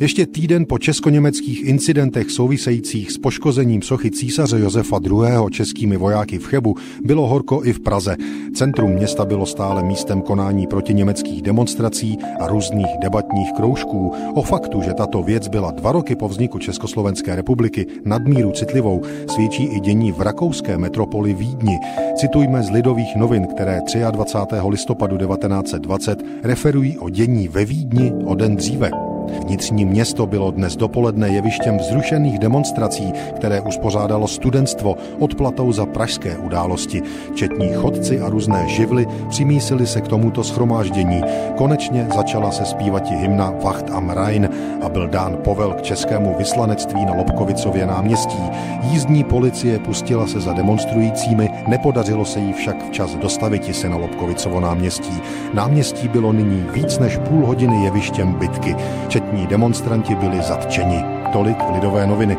Ještě týden po česko-německých incidentech souvisejících s poškozením sochy císaře Josefa II. českými vojáky v Chebu bylo horko i v Praze. Centrum města bylo stále místem konání proti německých demonstrací a různých debatních kroužků. O faktu, že tato věc byla dva roky po vzniku Československé republiky nadmíru citlivou, svědčí i dění v rakouské metropoli Vídni. Citujme z Lidových novin, které 23. listopadu 1920 referují o dění ve Vídni o den dříve. Vnitřní město bylo dnes dopoledne jevištěm vzrušených demonstrací, které uspořádalo studentstvo odplatou za pražské události. Četní chodci a různé živly přimísili se k tomuto schromáždění. Konečně začala se zpívat hymna Wacht am Rhein a byl dán povel k českému vyslanectví na Lobkovicově náměstí. Jízdní policie pustila se za demonstrujícími, nepodařilo se jí však včas dostavit se na Lobkovicovo náměstí. Náměstí bylo nyní víc než půl hodiny jevištěm bitky. Četní demonstranti byli zatčeni. Tolik lidové noviny.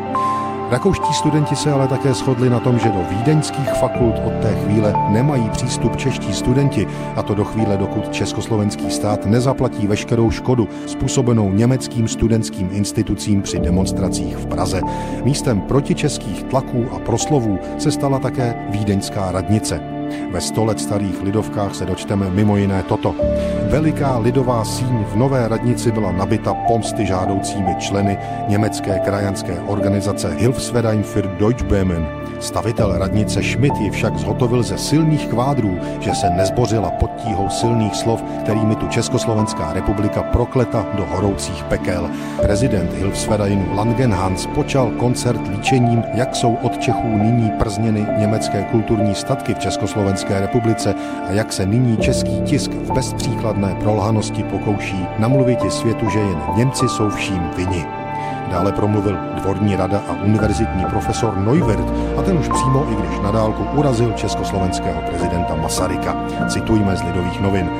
Rakouští studenti se ale také shodli na tom, že do vídeňských fakult od té chvíle nemají přístup čeští studenti, a to do chvíle, dokud československý stát nezaplatí veškerou škodu způsobenou německým studentským institucím při demonstracích v Praze. Místem protičeských tlaků a proslovů se stala také vídeňská radnice. Ve sto let starých lidovkách se dočteme mimo jiné toto. Veliká lidová síň v Nové radnici byla nabita pomsty žádoucími členy německé krajanské organizace Hilfsverein für Deutschböhmen. Stavitel radnice Schmidt ji však zhotovil ze silných kvádrů, že se nezbořila pod tíhou silných slov, kterými tu Československá republika prokleta do horoucích pekel. Prezident Hilfsvereinu Langenhans počal koncert líčením, jak jsou od Čechů nyní przněny německé kulturní statky v Československé republice a jak se nyní český tisk v bezpříkladné prolhanosti pokouší namluvit světu, že jen Němci jsou vším vini. Dále promluvil dvorní rada a univerzitní profesor Neuwirth a ten už přímo, i když nadálku, urazil československého prezidenta Masaryka. Citujme z Lidových novin.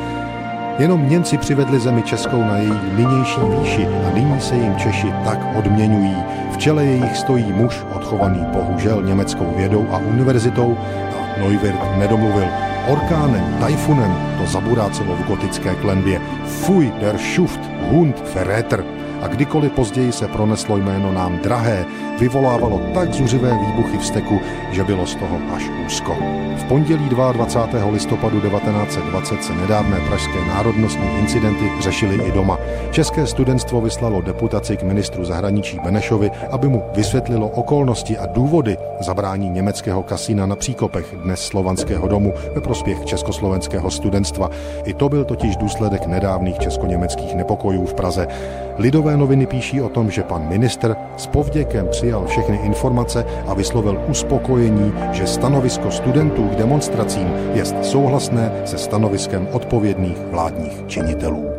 Jenom Němci přivedli zemi Českou na její nynější výši a nyní se jim Češi tak odměňují. V čele jejich stojí muž odchovaný bohužel německou vědou a univerzitou a Neuwirth nedomluvil. Orkánem, tajfunem to zaburácelo v gotické klenbě. Fuj, der Schuft, Hund, Verräter a kdykoliv později se proneslo jméno nám drahé, vyvolávalo tak zuřivé výbuchy vzteku, že bylo z toho až úzko. V pondělí 22. listopadu 1920 se nedávné pražské národnostní incidenty řešily i doma. České studentstvo vyslalo deputaci k ministru zahraničí Benešovi, aby mu vysvětlilo okolnosti a důvody zabrání německého kasína na Příkopech, dnes slovanského domu, ve prospěch československého studentstva. I to byl totiž důsledek nedávných česko-německých nepokojů v Praze. Lidové noviny píší o tom, že pan minister s povděkem přijal všechny informace a vyslovil uspokojení, že stanovisko studentů k demonstracím je souhlasné se stanoviskem odpovědných vládních činitelů.